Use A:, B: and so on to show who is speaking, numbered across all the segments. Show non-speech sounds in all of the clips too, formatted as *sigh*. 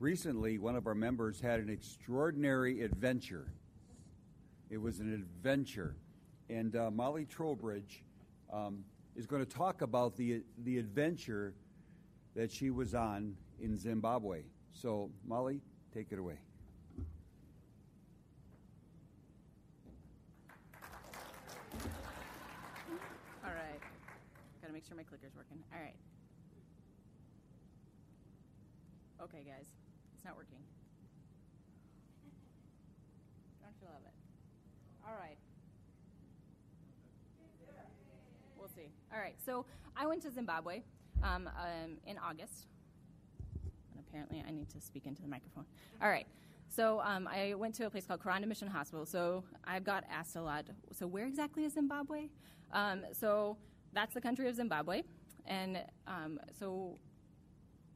A: recently one of our members had an extraordinary adventure. It was an adventure. And uh, Molly Trowbridge um, is going to talk about the, the adventure that she was on in Zimbabwe. So, Molly, take it away.
B: All right. Got to make sure my clicker's working. All right. Okay, guys. It's not working. Don't you love it? All right. We'll see. All right. So I went to Zimbabwe um, um, in August. And apparently I need to speak into the microphone. All right. So um, I went to a place called Karanda Mission Hospital. So I've got asked a lot. So where exactly is Zimbabwe? Um, so that's the country of Zimbabwe, and um, so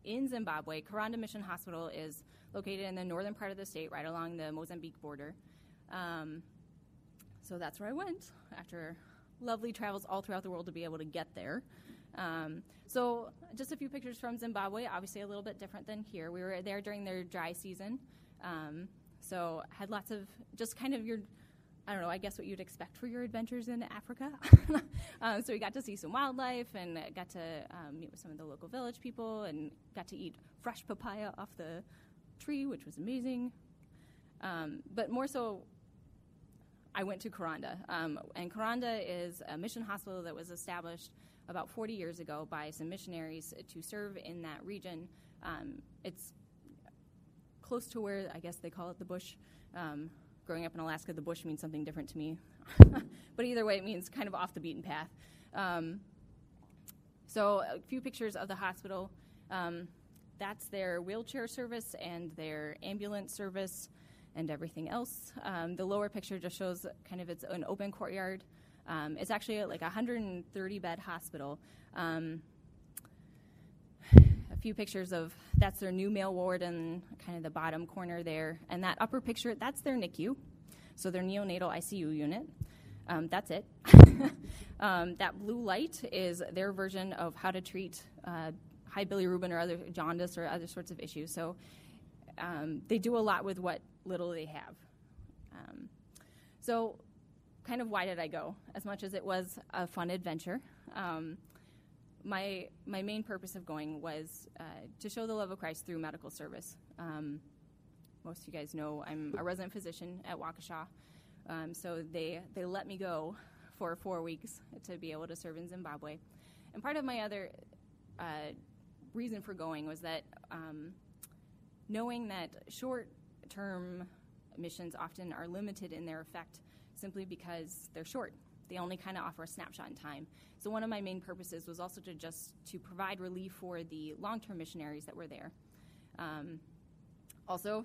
B: in Zimbabwe, Karanda Mission Hospital is located in the northern part of the state, right along the Mozambique border. Um, so that's where I went after lovely travels all throughout the world to be able to get there. Um, so, just a few pictures from Zimbabwe, obviously a little bit different than here. We were there during their dry season. Um, so, had lots of just kind of your, I don't know, I guess what you'd expect for your adventures in Africa. *laughs* um, so, we got to see some wildlife and got to um, meet with some of the local village people and got to eat fresh papaya off the tree, which was amazing. Um, but more so, I went to Karanda. Um, and Karanda is a mission hospital that was established about 40 years ago by some missionaries to serve in that region. Um, it's close to where I guess they call it the bush. Um, growing up in Alaska, the bush means something different to me. *laughs* but either way, it means kind of off the beaten path. Um, so, a few pictures of the hospital. Um, that's their wheelchair service and their ambulance service and everything else. Um, the lower picture just shows kind of it's an open courtyard. Um, it's actually like a 130 bed hospital. A few pictures of that's their new male ward and kind of the bottom corner there. And that upper picture, that's their NICU, so their neonatal ICU unit. Um, that's it. *laughs* Um, that blue light is their version of how to treat uh, high bilirubin or other jaundice or other sorts of issues. So um, they do a lot with what little they have. Um, so, kind of why did I go? As much as it was a fun adventure, um, my my main purpose of going was uh, to show the love of Christ through medical service. Um, most of you guys know I'm a resident physician at Waukesha, um, so they they let me go for four weeks to be able to serve in Zimbabwe. And part of my other uh, reason for going was that um, knowing that short term missions often are limited in their effect simply because they're short. They only kind of offer a snapshot in time. So one of my main purposes was also to just to provide relief for the long-term missionaries that were there. Um, also,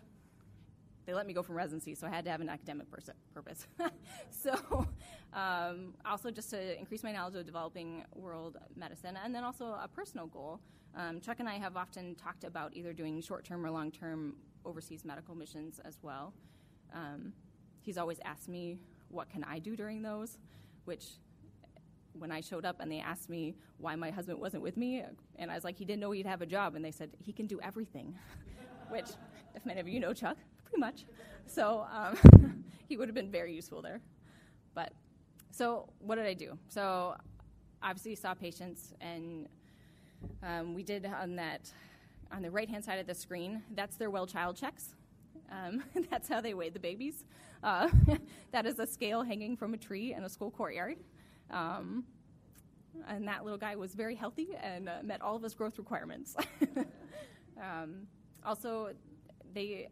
B: they let me go from residency, so I had to have an academic pers- purpose. *laughs* so, um, also just to increase my knowledge of developing world medicine, and then also a personal goal. Um, Chuck and I have often talked about either doing short-term or long-term overseas medical missions as well. Um, he's always asked me, "What can I do during those?" Which when I showed up and they asked me why my husband wasn't with me, and I was like, he didn't know he'd have a job, and they said he can do everything, *laughs* which, if many of you know Chuck, pretty much. So um, *laughs* he would have been very useful there. But so what did I do? So obviously saw patients, and um, we did on that on the right hand side of the screen. That's their well child checks. Um, *laughs* that's how they weigh the babies. Uh, *laughs* that is a scale hanging from a tree in a school courtyard. Um, and that little guy was very healthy and uh, met all of his growth requirements. *laughs* um, also, they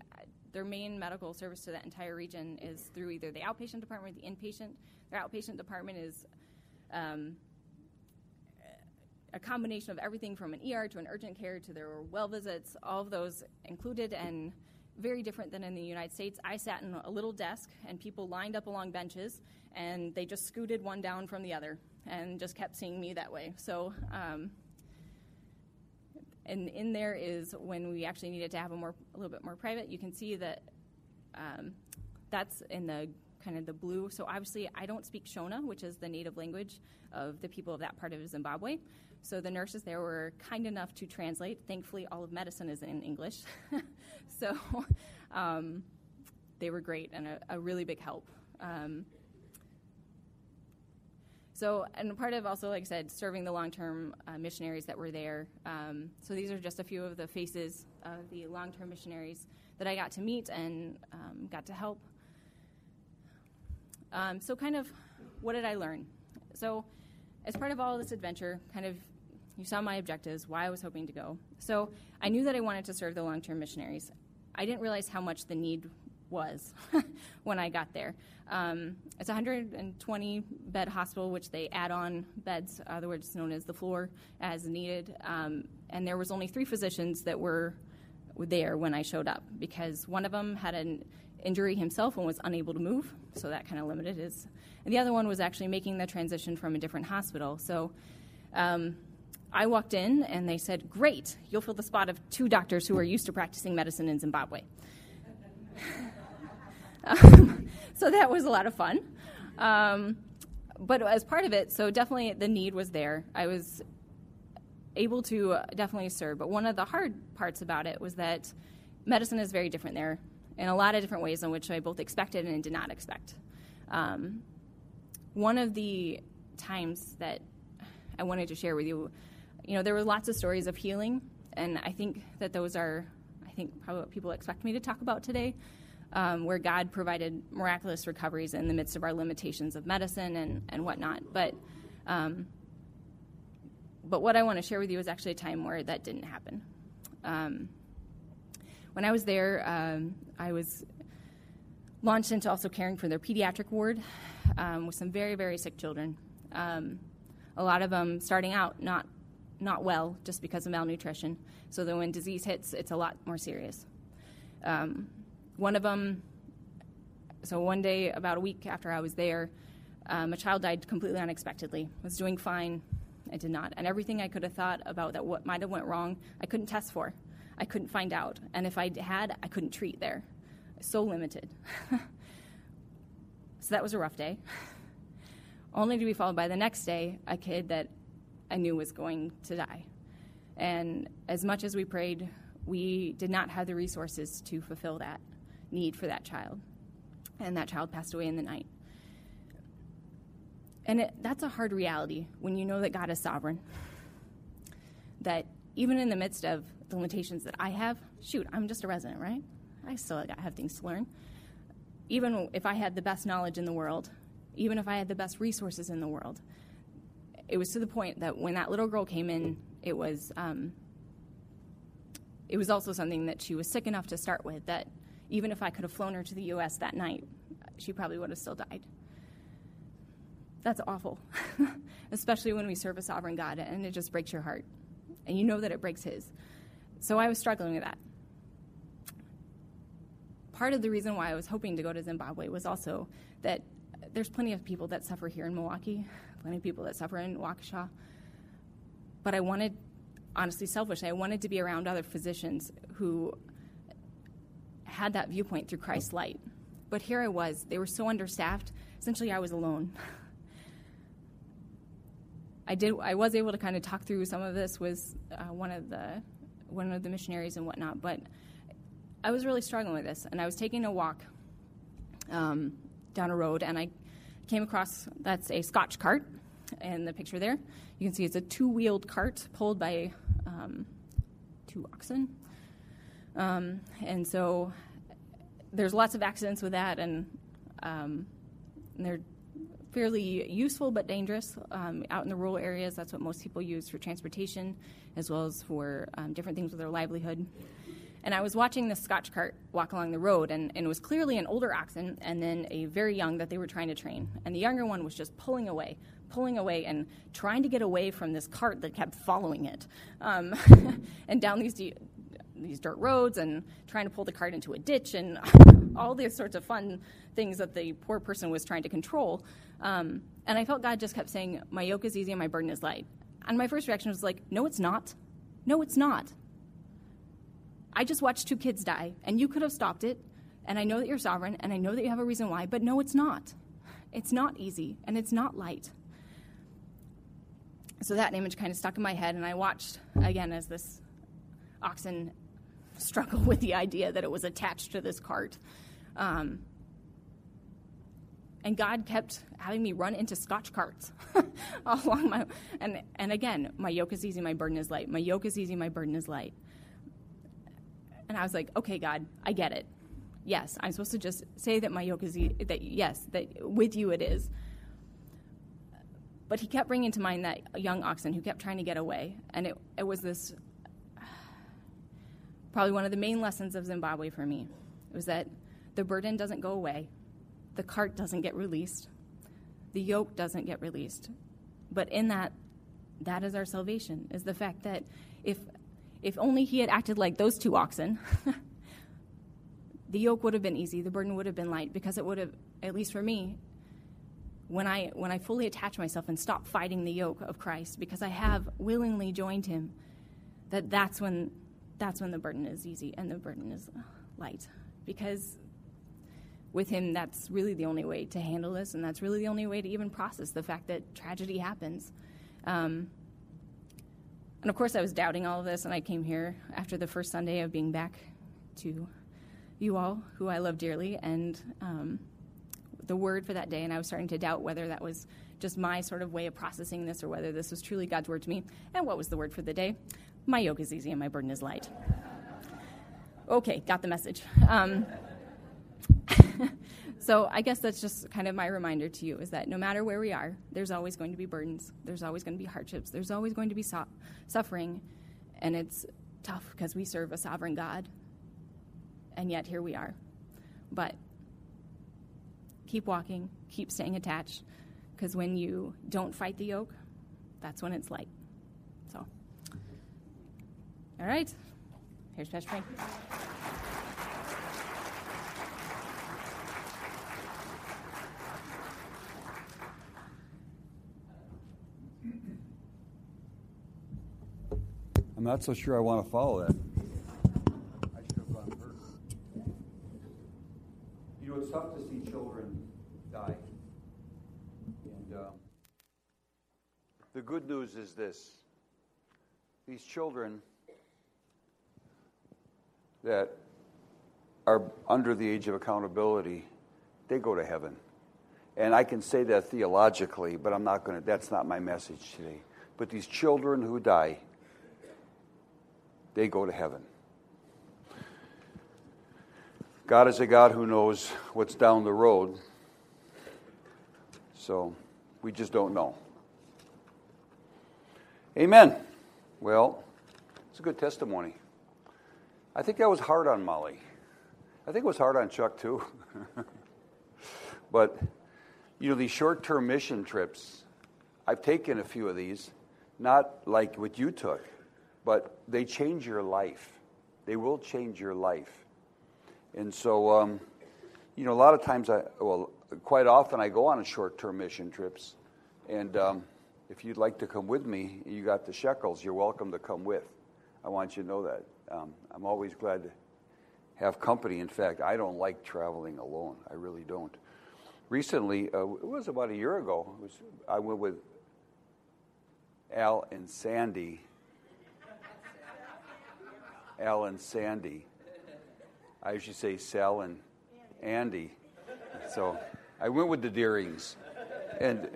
B: their main medical service to that entire region is through either the outpatient department or the inpatient. Their outpatient department is um, a combination of everything from an ER to an urgent care to their well visits, all of those included and very different than in the United States. I sat in a little desk and people lined up along benches and they just scooted one down from the other and just kept seeing me that way. So, um, and in there is when we actually needed to have a more a little bit more private. You can see that um, that's in the kind of the blue. So obviously, I don't speak Shona, which is the native language of the people of that part of Zimbabwe. So the nurses there were kind enough to translate. Thankfully, all of medicine is in English. *laughs* so um, they were great and a, a really big help. Um, so, and part of also, like I said, serving the long term uh, missionaries that were there. Um, so, these are just a few of the faces of the long term missionaries that I got to meet and um, got to help. Um, so, kind of, what did I learn? So, as part of all this adventure, kind of, you saw my objectives, why I was hoping to go. So, I knew that I wanted to serve the long term missionaries. I didn't realize how much the need was *laughs* when I got there. Um, it's a 120 bed hospital, which they add on beds, other words known as the floor, as needed. Um, and there was only three physicians that were there when I showed up because one of them had an injury himself and was unable to move, so that kind of limited his. And the other one was actually making the transition from a different hospital. So um, I walked in and they said, Great, you'll fill the spot of two doctors who are used to practicing medicine in Zimbabwe. *laughs* Um, so that was a lot of fun. Um, but as part of it, so definitely the need was there. I was able to definitely serve. But one of the hard parts about it was that medicine is very different there in a lot of different ways in which I both expected and did not expect. Um, one of the times that I wanted to share with you, you know, there were lots of stories of healing, and I think that those are, I think, probably what people expect me to talk about today um, where God provided miraculous recoveries in the midst of our limitations of medicine and, and whatnot. But, um, but what I want to share with you is actually a time where that didn't happen. Um, when I was there, um, I was launched into also caring for their pediatric ward um, with some very, very sick children. Um, a lot of them starting out not not well just because of malnutrition. So that when disease hits, it's a lot more serious. Um, one of them, so one day, about a week after I was there, um, a child died completely unexpectedly. Was doing fine, I did not, and everything I could have thought about that what might have went wrong, I couldn't test for. I couldn't find out, and if I had, I couldn't treat there. So limited. *laughs* so that was a rough day. *laughs* Only to be followed by the next day, a kid that I knew was going to die. And as much as we prayed, we did not have the resources to fulfill that need for that child. And that child passed away in the night. And it, that's a hard reality when you know that God is sovereign. That even in the midst of the limitations that I have, shoot, I'm just a resident, right? I still have things to learn. Even if I had the best knowledge in the world, even if I had the best resources in the world, it was to the point that when that little girl came in, it was um, it was also something that she was sick enough to start with that even if I could have flown her to the US that night, she probably would have still died. That's awful, *laughs* especially when we serve a sovereign God and it just breaks your heart. And you know that it breaks His. So I was struggling with that. Part of the reason why I was hoping to go to Zimbabwe was also that there's plenty of people that suffer here in Milwaukee, of people that suffer in Waukesha. But I wanted, honestly, selfishly, I wanted to be around other physicians who had that viewpoint through Christ's light. But here I was. They were so understaffed. Essentially, I was alone. *laughs* I did. I was able to kind of talk through some of this with uh, one of the one of the missionaries and whatnot, but I was really struggling with this. And I was taking a walk um, down a road, and I came across that's a Scotch cart in the picture there. You can see it's a two-wheeled cart pulled by um, two oxen. Um, and so there's lots of accidents with that, and, um, and they're fairly useful but dangerous um, out in the rural areas. That's what most people use for transportation, as well as for um, different things with their livelihood. And I was watching the Scotch cart walk along the road, and, and, it was clearly an older oxen and then a very young that they were trying to train. And the younger one was just pulling away, pulling away, and trying to get away from this cart that kept following it. Um, *laughs* and down these these dirt roads and trying to pull the cart into a ditch and *laughs* all these sorts of fun things that the poor person was trying to control. Um, and I felt God just kept saying, My yoke is easy and my burden is light. And my first reaction was like, No, it's not. No, it's not. I just watched two kids die, and you could have stopped it, And I know that you're sovereign, and I know that you have a reason why, but no, it's not. It's not easy, and it's not light. So that image kind of stuck in my head, and I watched again as this oxen struggle with the idea that it was attached to this cart. Um, and God kept having me run into Scotch carts *laughs* along my and and again, my yoke is easy, my burden is light. My yoke is easy, my burden is light. And I was like, okay, God, I get it. Yes, I'm supposed to just say that my yoke is e- that yes, that with you it is. But he kept bringing to mind that young oxen who kept trying to get away, and it it was this *sighs* probably one of the main lessons of Zimbabwe for me. It was that the burden doesn't go away, the cart doesn't get released, the yoke doesn't get released. But in that, that is our salvation, is the fact that if if only he had acted like those two oxen, *laughs* the yoke would have been easy, the burden would have been light, because it would have, at least for me, when I when I fully attach myself and stop fighting the yoke of Christ, because I have willingly joined him, that that's when that's when the burden is easy and the burden is light. Because with him, that's really the only way to handle this, and that's really the only way to even process the fact that tragedy happens. Um, and of course, I was doubting all of this, and I came here after the first Sunday of being back to you all, who I love dearly, and um, the word for that day, and I was starting to doubt whether that was just my sort of way of processing this or whether this was truly God's word to me. And what was the word for the day? My yoke is easy and my burden is light. Okay, got the message. Um, *laughs* so I guess that's just kind of my reminder to you is that no matter where we are, there's always going to be burdens, there's always going to be hardships, there's always going to be so- suffering, and it's tough because we serve a sovereign God, and yet here we are. But keep walking, keep staying attached, because when you don't fight the yoke, that's when it's light. So, all right, here's Pastor Frank.
A: I'm not so sure I want to follow that. I should have gone first. You know, it's tough to see children die. And uh, the good news is this these children that are under the age of accountability, they go to heaven. And I can say that theologically, but I'm not going to, that's not my message today. But these children who die, they go to heaven. God is a God who knows what's down the road. So we just don't know. Amen. Well, it's a good testimony. I think that was hard on Molly. I think it was hard on Chuck too. *laughs* but, you know, these short term mission trips, I've taken a few of these, not like what you took but they change your life. They will change your life. And so, um, you know, a lot of times, I, well, quite often I go on short term mission trips. And um, if you'd like to come with me, you got the shekels, you're welcome to come with. I want you to know that. Um, I'm always glad to have company. In fact, I don't like traveling alone. I really don't. Recently, uh, it was about a year ago, was, I went with Al and Sandy Al and Sandy. I usually say Sal and Andy. So I went with the Deerings. And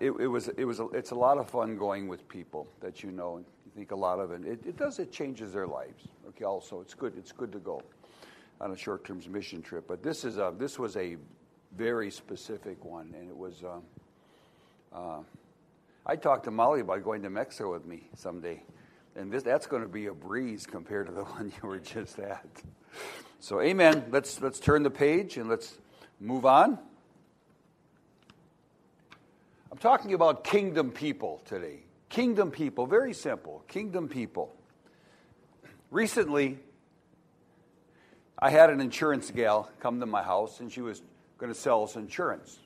A: it, it, was, it was a, it's a lot of fun going with people that you know and you think a lot of it. It, it does, it changes their lives. Okay, also, it's good, it's good to go on a short term mission trip. But this, is a, this was a very specific one, and it was. Um, uh, I talked to Molly about going to Mexico with me someday. And this, that's going to be a breeze compared to the *laughs* one you were just at. So, amen. Let's, let's turn the page and let's move on. I'm talking about kingdom people today. Kingdom people, very simple. Kingdom people. Recently, I had an insurance gal come to my house and she was going to sell us insurance.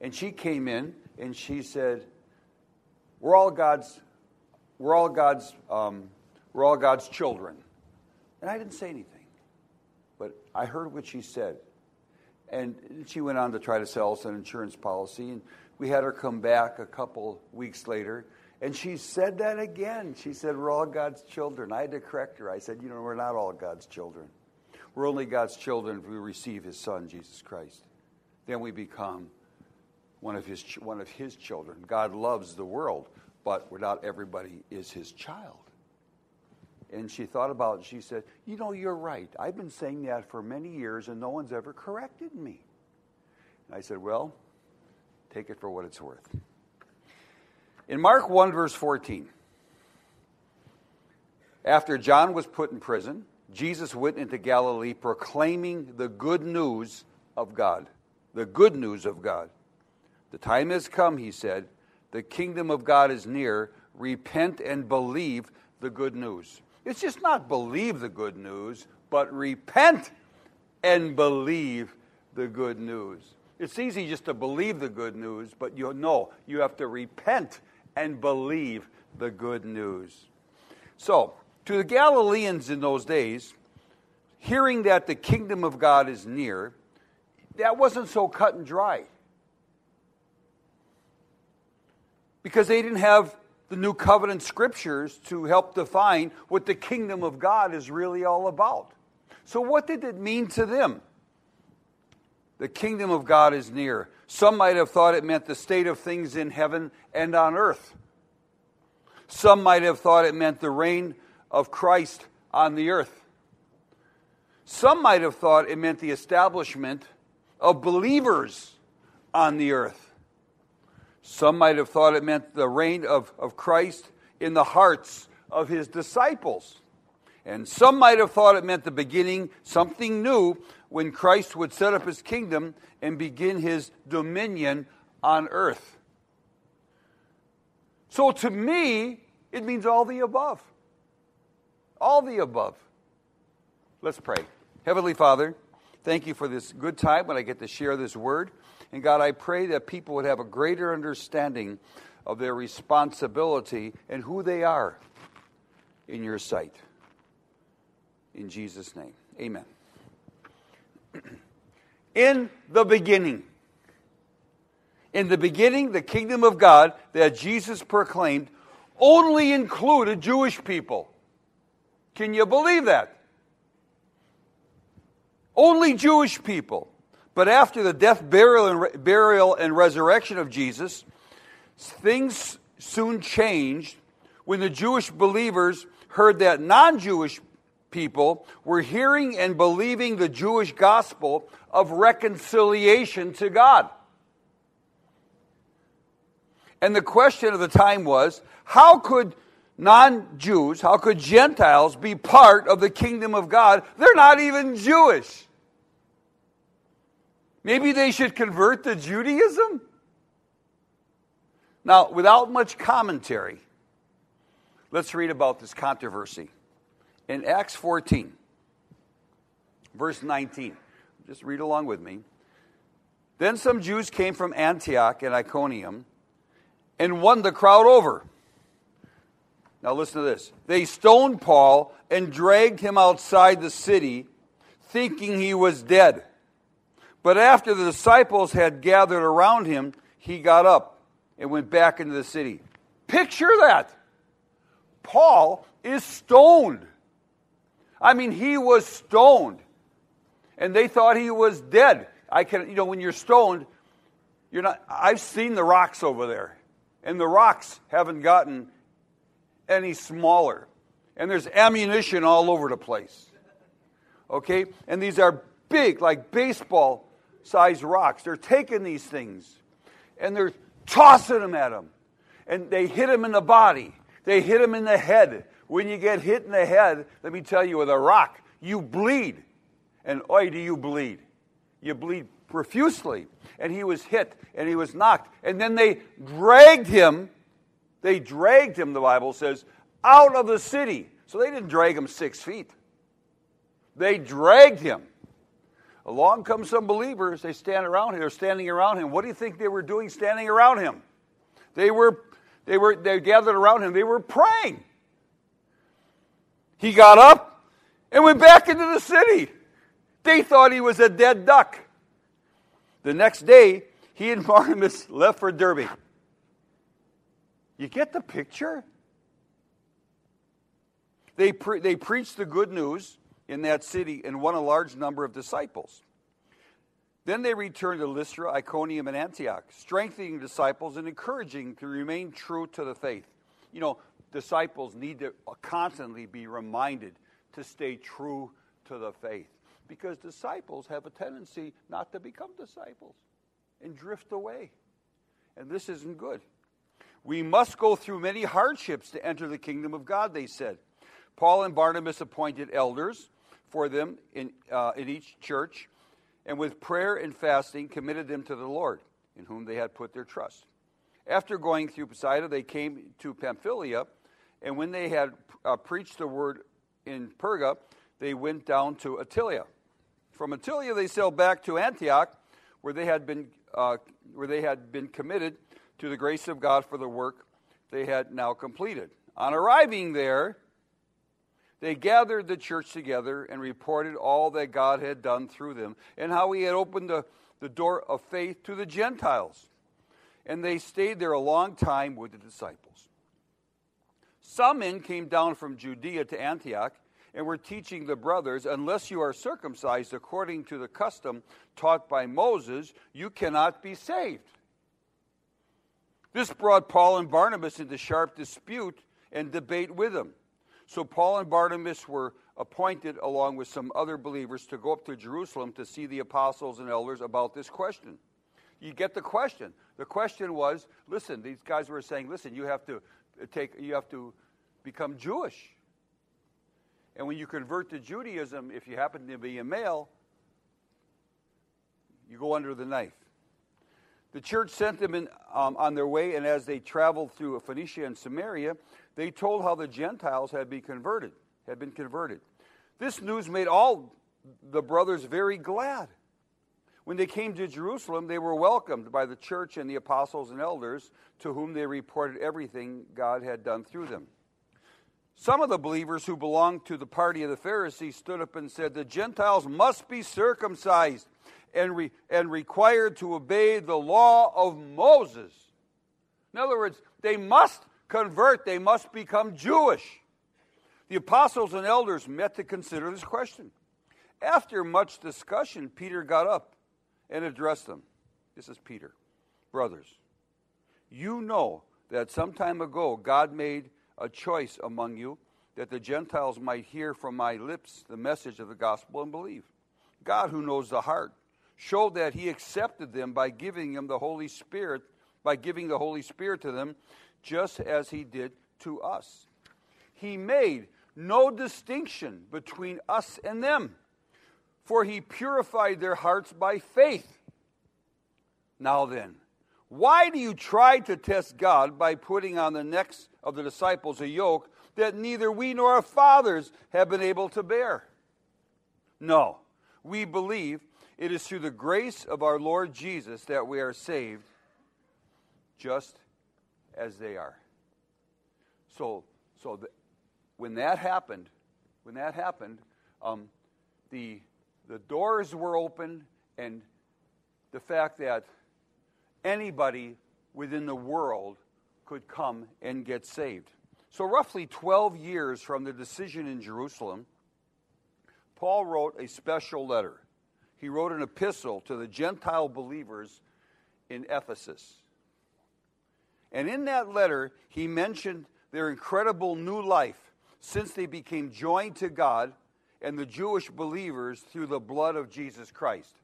A: And she came in and she said, We're all God's we're all God's, um, we're all God's children. And I didn't say anything. but I heard what she said. And she went on to try to sell us an insurance policy. And we had her come back a couple weeks later. And she said that again. She said, We're all God's children. I had to correct her. I said, You know, we're not all God's children. We're only God's children if we receive His Son, Jesus Christ. Then we become one of His, one of his children. God loves the world, but not everybody is His child. And she thought about it and she said, You know, you're right. I've been saying that for many years and no one's ever corrected me. And I said, Well, take it for what it's worth. In Mark 1, verse 14, after John was put in prison, Jesus went into Galilee proclaiming the good news of God. The good news of God. The time has come, he said. The kingdom of God is near. Repent and believe the good news. It's just not believe the good news, but repent and believe the good news. It's easy just to believe the good news, but you know you have to repent and believe the good news. So, to the Galileans in those days, hearing that the kingdom of God is near, that wasn't so cut and dry. Because they didn't have the New Covenant scriptures to help define what the kingdom of God is really all about. So, what did it mean to them? The kingdom of God is near. Some might have thought it meant the state of things in heaven and on earth. Some might have thought it meant the reign of Christ on the earth. Some might have thought it meant the establishment of believers on the earth. Some might have thought it meant the reign of, of Christ in the hearts of his disciples. And some might have thought it meant the beginning, something new, when Christ would set up his kingdom and begin his dominion on earth. So to me, it means all the above. All the above. Let's pray. Heavenly Father, thank you for this good time when I get to share this word. And God, I pray that people would have a greater understanding of their responsibility and who they are in your sight. In Jesus' name, amen. *clears throat* in the beginning, in the beginning, the kingdom of God that Jesus proclaimed only included Jewish people. Can you believe that? Only Jewish people. But after the death, burial, and, re- burial, and resurrection of Jesus, things soon changed when the Jewish believers heard that non Jewish people were hearing and believing the Jewish gospel of reconciliation to God. And the question of the time was how could non Jews, how could Gentiles be part of the kingdom of God? They're not even Jewish. Maybe they should convert to Judaism? Now, without much commentary, let's read about this controversy. In Acts 14, verse 19, just read along with me. Then some Jews came from Antioch and Iconium and won the crowd over. Now, listen to this. They stoned Paul and dragged him outside the city, thinking he was dead. But after the disciples had gathered around him, he got up and went back into the city. Picture that. Paul is stoned. I mean, he was stoned. And they thought he was dead. I can, you know, when you're stoned, you're not, I've seen the rocks over there. And the rocks haven't gotten any smaller. And there's ammunition all over the place. Okay? And these are big, like baseball sized rocks. They're taking these things and they're tossing them at him. And they hit him in the body, they hit him in the head. When you get hit in the head, let me tell you, with a rock, you bleed. And oi, do you bleed? You bleed profusely. And he was hit and he was knocked. And then they dragged him, they dragged him, the Bible says, out of the city. So they didn't drag him six feet, they dragged him. Along come some believers. They stand around him. They're standing around him. What do you think they were doing standing around him? They were, they were, they gathered around him. They were praying. He got up and went back into the city. They thought he was a dead duck. The next day, he and *laughs* Barnabas left for Derbe. You get the picture? They, pre- they preached the good news in that city and won a large number of disciples. Then they returned to Lystra, Iconium, and Antioch, strengthening disciples and encouraging to remain true to the faith. You know, disciples need to constantly be reminded to stay true to the faith because disciples have a tendency not to become disciples and drift away. And this isn't good. We must go through many hardships to enter the kingdom of God, they said. Paul and Barnabas appointed elders for them in, uh, in each church, and with prayer and fasting committed them to the Lord, in whom they had put their trust. After going through Pisidia, they came to Pamphylia, and when they had uh, preached the word in Perga, they went down to Attalia. From Attalia, they sailed back to Antioch, where they had been, uh, where they had been committed to the grace of God for the work they had now completed. On arriving there, they gathered the church together and reported all that God had done through them and how he had opened the, the door of faith to the Gentiles. And they stayed there a long time with the disciples. Some men came down from Judea to Antioch and were teaching the brothers, unless you are circumcised according to the custom taught by Moses, you cannot be saved. This brought Paul and Barnabas into sharp dispute and debate with them. So Paul and Barnabas were appointed, along with some other believers, to go up to Jerusalem to see the apostles and elders about this question. You get the question. The question was listen, these guys were saying, listen, you have to take, you have to become Jewish. And when you convert to Judaism, if you happen to be a male, you go under the knife. The church sent them in, um, on their way, and as they traveled through Phoenicia and Samaria, they told how the Gentiles had been converted, had been converted. This news made all the brothers very glad. When they came to Jerusalem, they were welcomed by the church and the apostles and elders, to whom they reported everything God had done through them. Some of the believers who belonged to the party of the Pharisees stood up and said, The Gentiles must be circumcised and, re- and required to obey the law of Moses. In other words, they must convert, they must become Jewish. The apostles and elders met to consider this question. After much discussion, Peter got up and addressed them. This is Peter. Brothers, you know that some time ago God made a choice among you that the Gentiles might hear from my lips the message of the gospel and believe. God, who knows the heart, showed that he accepted them by giving them the Holy Spirit, by giving the Holy Spirit to them, just as he did to us. He made no distinction between us and them, for he purified their hearts by faith. Now then, why do you try to test God by putting on the necks of the disciples a yoke that neither we nor our fathers have been able to bear? No, we believe it is through the grace of our Lord Jesus that we are saved, just as they are. So, so the, when that happened, when that happened, um, the the doors were open, and the fact that anybody within the world could come and get saved. So, roughly 12 years from the decision in Jerusalem, Paul wrote a special letter. He wrote an epistle to the Gentile believers in Ephesus. And in that letter, he mentioned their incredible new life since they became joined to God and the Jewish believers through the blood of Jesus Christ.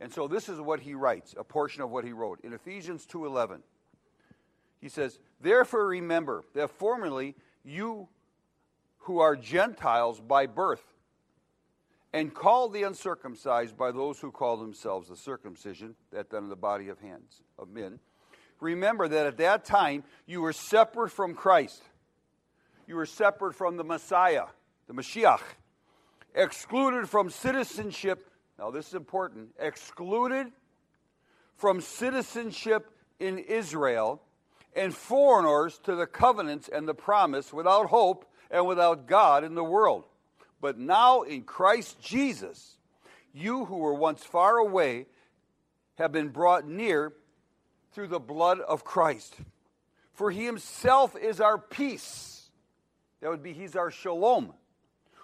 A: And so this is what he writes, a portion of what he wrote in Ephesians 2:11. He says, "Therefore remember that formerly you who are Gentiles by birth and called the uncircumcised by those who call themselves the circumcision that done in the body of hands of men, remember that at that time you were separate from Christ. You were separate from the Messiah, the Mashiach, excluded from citizenship now, this is important. Excluded from citizenship in Israel and foreigners to the covenants and the promise without hope and without God in the world. But now in Christ Jesus, you who were once far away have been brought near through the blood of Christ. For he himself is our peace. That would be, he's our shalom,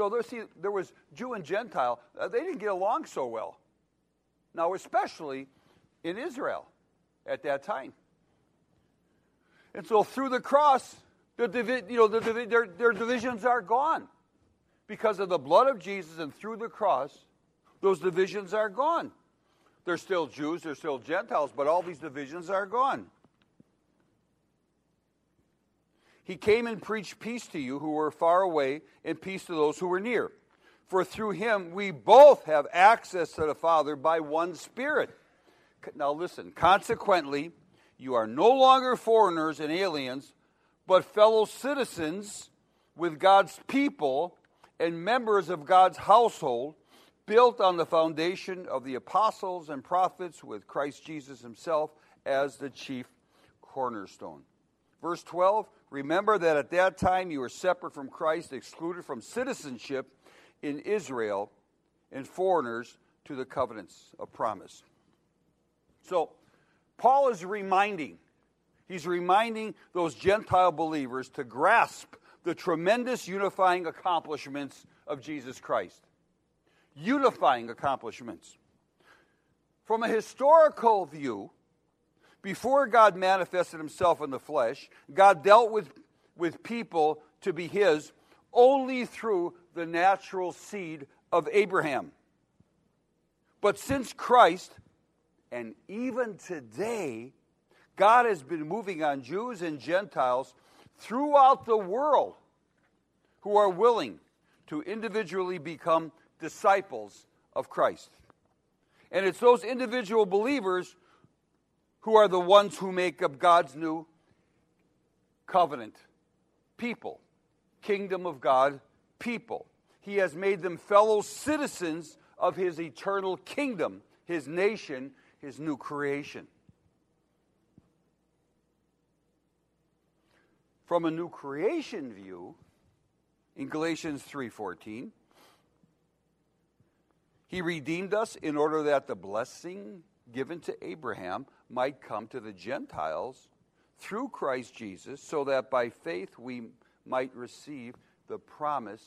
A: So there, see, there was Jew and Gentile. Uh, they didn't get along so well. Now, especially in Israel at that time. And so through the cross, the divi- you know, the divi- their, their divisions are gone. Because of the blood of Jesus and through the cross, those divisions are gone. They're still Jews, they're still Gentiles, but all these divisions are gone. He came and preached peace to you who were far away and peace to those who were near. For through him we both have access to the Father by one Spirit. Now listen, consequently, you are no longer foreigners and aliens, but fellow citizens with God's people and members of God's household built on the foundation of the apostles and prophets with Christ Jesus himself as the chief cornerstone. Verse 12 Remember that at that time you were separate from Christ, excluded from citizenship in Israel, and foreigners to the covenants of promise. So, Paul is reminding, he's reminding those Gentile believers to grasp the tremendous unifying accomplishments of Jesus Christ unifying accomplishments. From a historical view, before God manifested himself in the flesh, God dealt with, with people to be his only through the natural seed of Abraham. But since Christ, and even today, God has been moving on Jews and Gentiles throughout the world who are willing to individually become disciples of Christ. And it's those individual believers who are the ones who make up God's new covenant people, kingdom of God people. He has made them fellow citizens of his eternal kingdom, his nation, his new creation. From a new creation view, in Galatians 3:14, he redeemed us in order that the blessing given to Abraham might come to the Gentiles through Christ Jesus, so that by faith we might receive the promise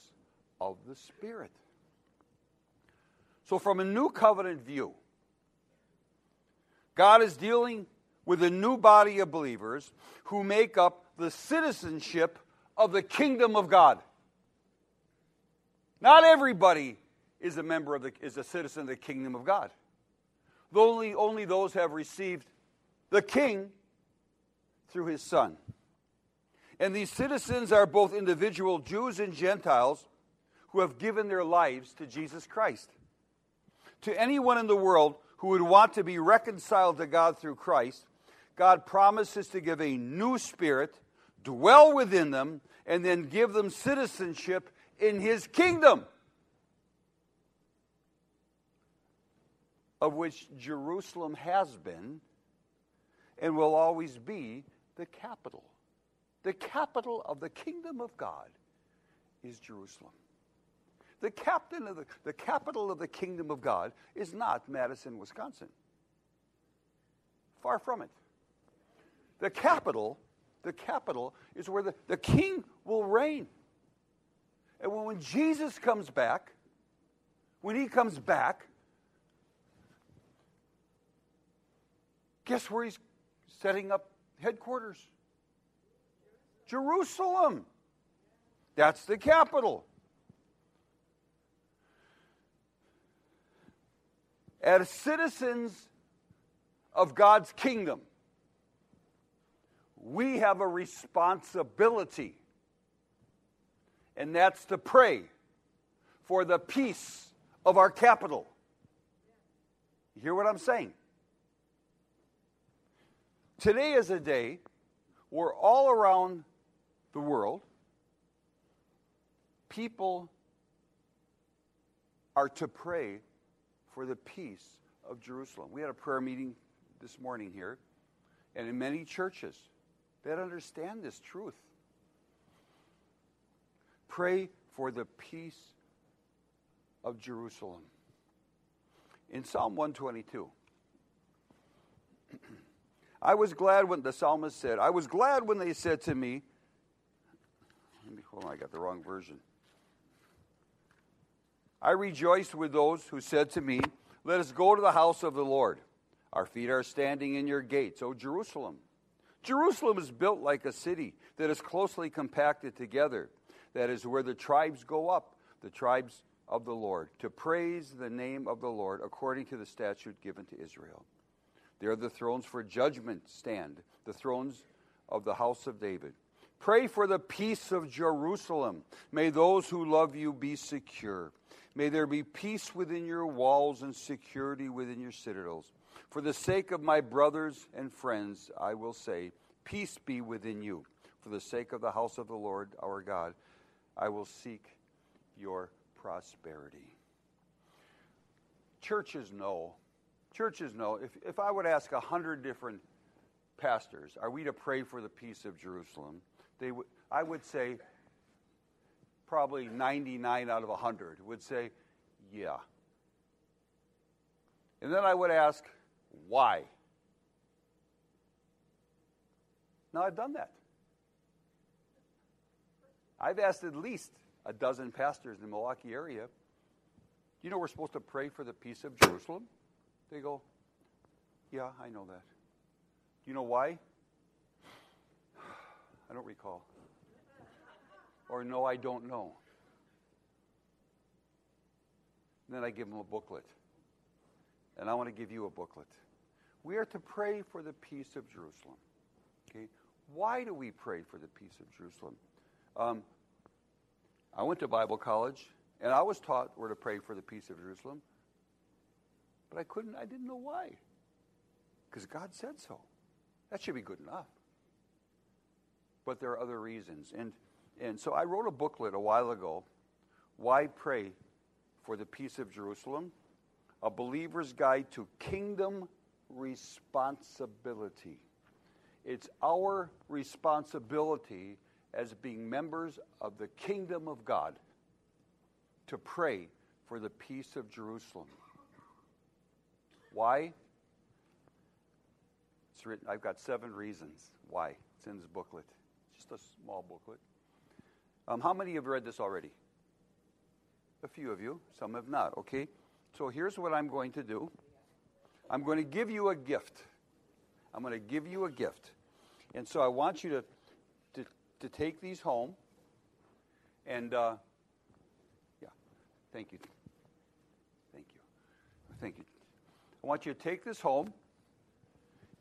A: of the Spirit. So, from a new covenant view, God is dealing with a new body of believers who make up the citizenship of the kingdom of God. Not everybody is a member of the, is a citizen of the kingdom of God. Only, only those have received the king through his son. And these citizens are both individual Jews and Gentiles who have given their lives to Jesus Christ. To anyone in the world who would want to be reconciled to God through Christ, God promises to give a new spirit, dwell within them, and then give them citizenship in his kingdom. Of which Jerusalem has been and will always be the capital. The capital of the kingdom of God is Jerusalem. The captain of the, the capital of the kingdom of God is not Madison, Wisconsin. Far from it. The capital, the capital is where the, the king will reign. And when, when Jesus comes back, when he comes back, Guess where he's setting up headquarters? Jerusalem. That's the capital. As citizens of God's kingdom, we have a responsibility, and that's to pray for the peace of our capital, You hear what I'm saying? Today is a day where all around the world, people are to pray for the peace of Jerusalem. We had a prayer meeting this morning here, and in many churches that understand this truth. Pray for the peace of Jerusalem. In Psalm 122, I was glad when the psalmist said, I was glad when they said to me, let me, hold on, I got the wrong version. I rejoiced with those who said to me, Let us go to the house of the Lord. Our feet are standing in your gates, O Jerusalem. Jerusalem is built like a city that is closely compacted together. That is where the tribes go up, the tribes of the Lord, to praise the name of the Lord according to the statute given to Israel. There the thrones for judgment stand, the thrones of the house of David. Pray for the peace of Jerusalem. May those who love you be secure. May there be peace within your walls and security within your citadels. For the sake of my brothers and friends, I will say, Peace be within you. For the sake of the house of the Lord our God, I will seek your prosperity. Churches know, churches know, if, if I would ask a hundred different pastors, are we to pray for the peace of Jerusalem? They w- I would say probably 99 out of 100 would say, yeah. And then I would ask, why? Now, I've done that. I've asked at least a dozen pastors in the Milwaukee area, you know we're supposed to pray for the peace of Jerusalem? They go, yeah, I know that. Do you know why? *sighs* I don't recall. Or no, I don't know. And then I give them a booklet. And I want to give you a booklet. We are to pray for the peace of Jerusalem. Okay? Why do we pray for the peace of Jerusalem? Um, I went to Bible college, and I was taught we're to pray for the peace of Jerusalem. But I couldn't, I didn't know why. Because God said so. That should be good enough. But there are other reasons. And, and so I wrote a booklet a while ago Why Pray for the Peace of Jerusalem? A Believer's Guide to Kingdom Responsibility. It's our responsibility as being members of the kingdom of God to pray for the peace of Jerusalem. Why? It's written, I've got seven reasons why. It's in this booklet. it's Just a small booklet. Um, how many have read this already? A few of you. Some have not, okay? So here's what I'm going to do I'm going to give you a gift. I'm going to give you a gift. And so I want you to, to, to take these home. And, uh, yeah, thank you. Thank you. Thank you. I want you to take this home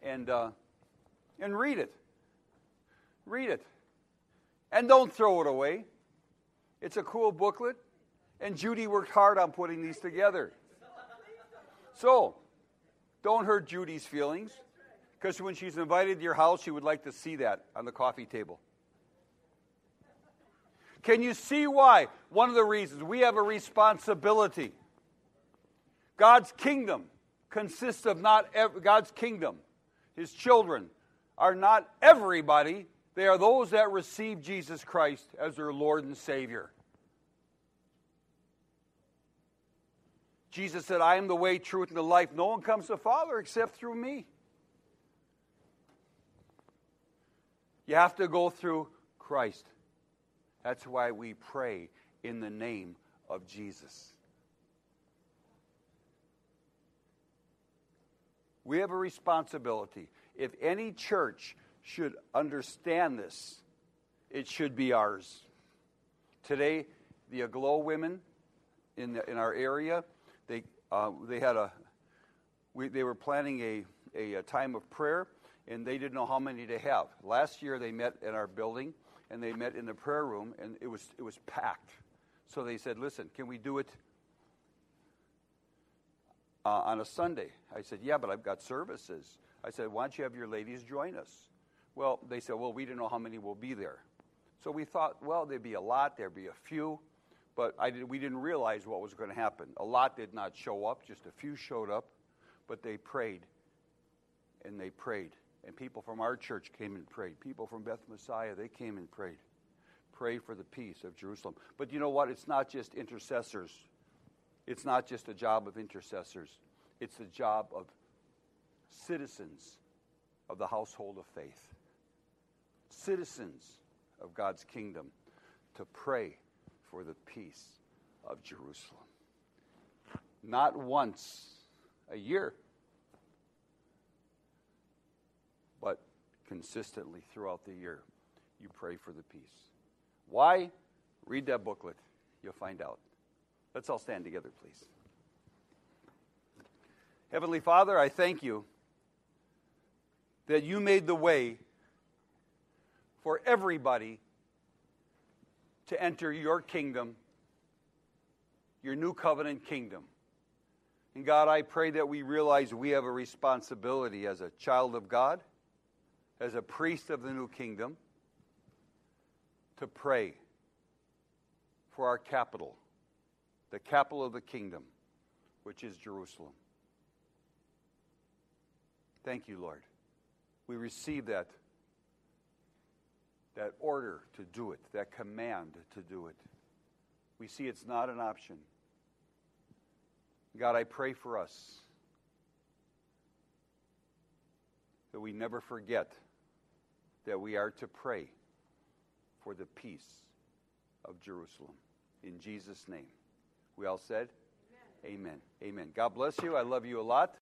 A: and, uh, and read it. Read it. And don't throw it away. It's a cool booklet, and Judy worked hard on putting these together. So, don't hurt Judy's feelings, because when she's invited to your house, she would like to see that on the coffee table. Can you see why? One of the reasons we have a responsibility. God's kingdom consists of not ev- God's kingdom. His children are not everybody, they are those that receive Jesus Christ as their Lord and Savior. Jesus said, I am the way, truth, and the life. No one comes to the Father except through me. You have to go through Christ. That's why we pray in the name of Jesus. We have a responsibility. If any church should understand this, it should be ours. Today, the Aglow women in, the, in our area, they, uh, they had a, we, they were planning a, a, a time of prayer, and they didn't know how many to have. Last year, they met in our building, and they met in the prayer room, and it was, it was packed. So they said, listen, can we do it uh, on a Sunday. I said, Yeah, but I've got services. I said, Why don't you have your ladies join us? Well, they said, Well, we didn't know how many will be there. So we thought, well, there'd be a lot, there'd be a few, but did, we didn't realize what was going to happen. A lot did not show up, just a few showed up, but they prayed and they prayed. And people from our church came and prayed. People from Beth Messiah, they came and prayed. Pray for the peace of Jerusalem. But you know what? It's not just intercessors. It's not just a job of intercessors. It's the job of citizens of the household of faith. Citizens of God's kingdom to pray for the peace of Jerusalem. Not once a year, but consistently throughout the year, you pray for the peace. Why? Read that booklet. You'll find out. Let's all stand together, please. Heavenly Father, I thank you that you made the way for everybody to enter your kingdom, your new covenant kingdom. And God, I pray that we realize we have a responsibility as a child of God, as a priest of the new kingdom, to pray for our capital, the capital of the kingdom, which is Jerusalem. Thank you, Lord. We receive that that order to do it, that command to do it. We see it's not an option. God, I pray for us that we never forget that we are to pray for the peace of Jerusalem. In Jesus' name. We all said, Amen. Amen. Amen. God bless you. I love you a lot.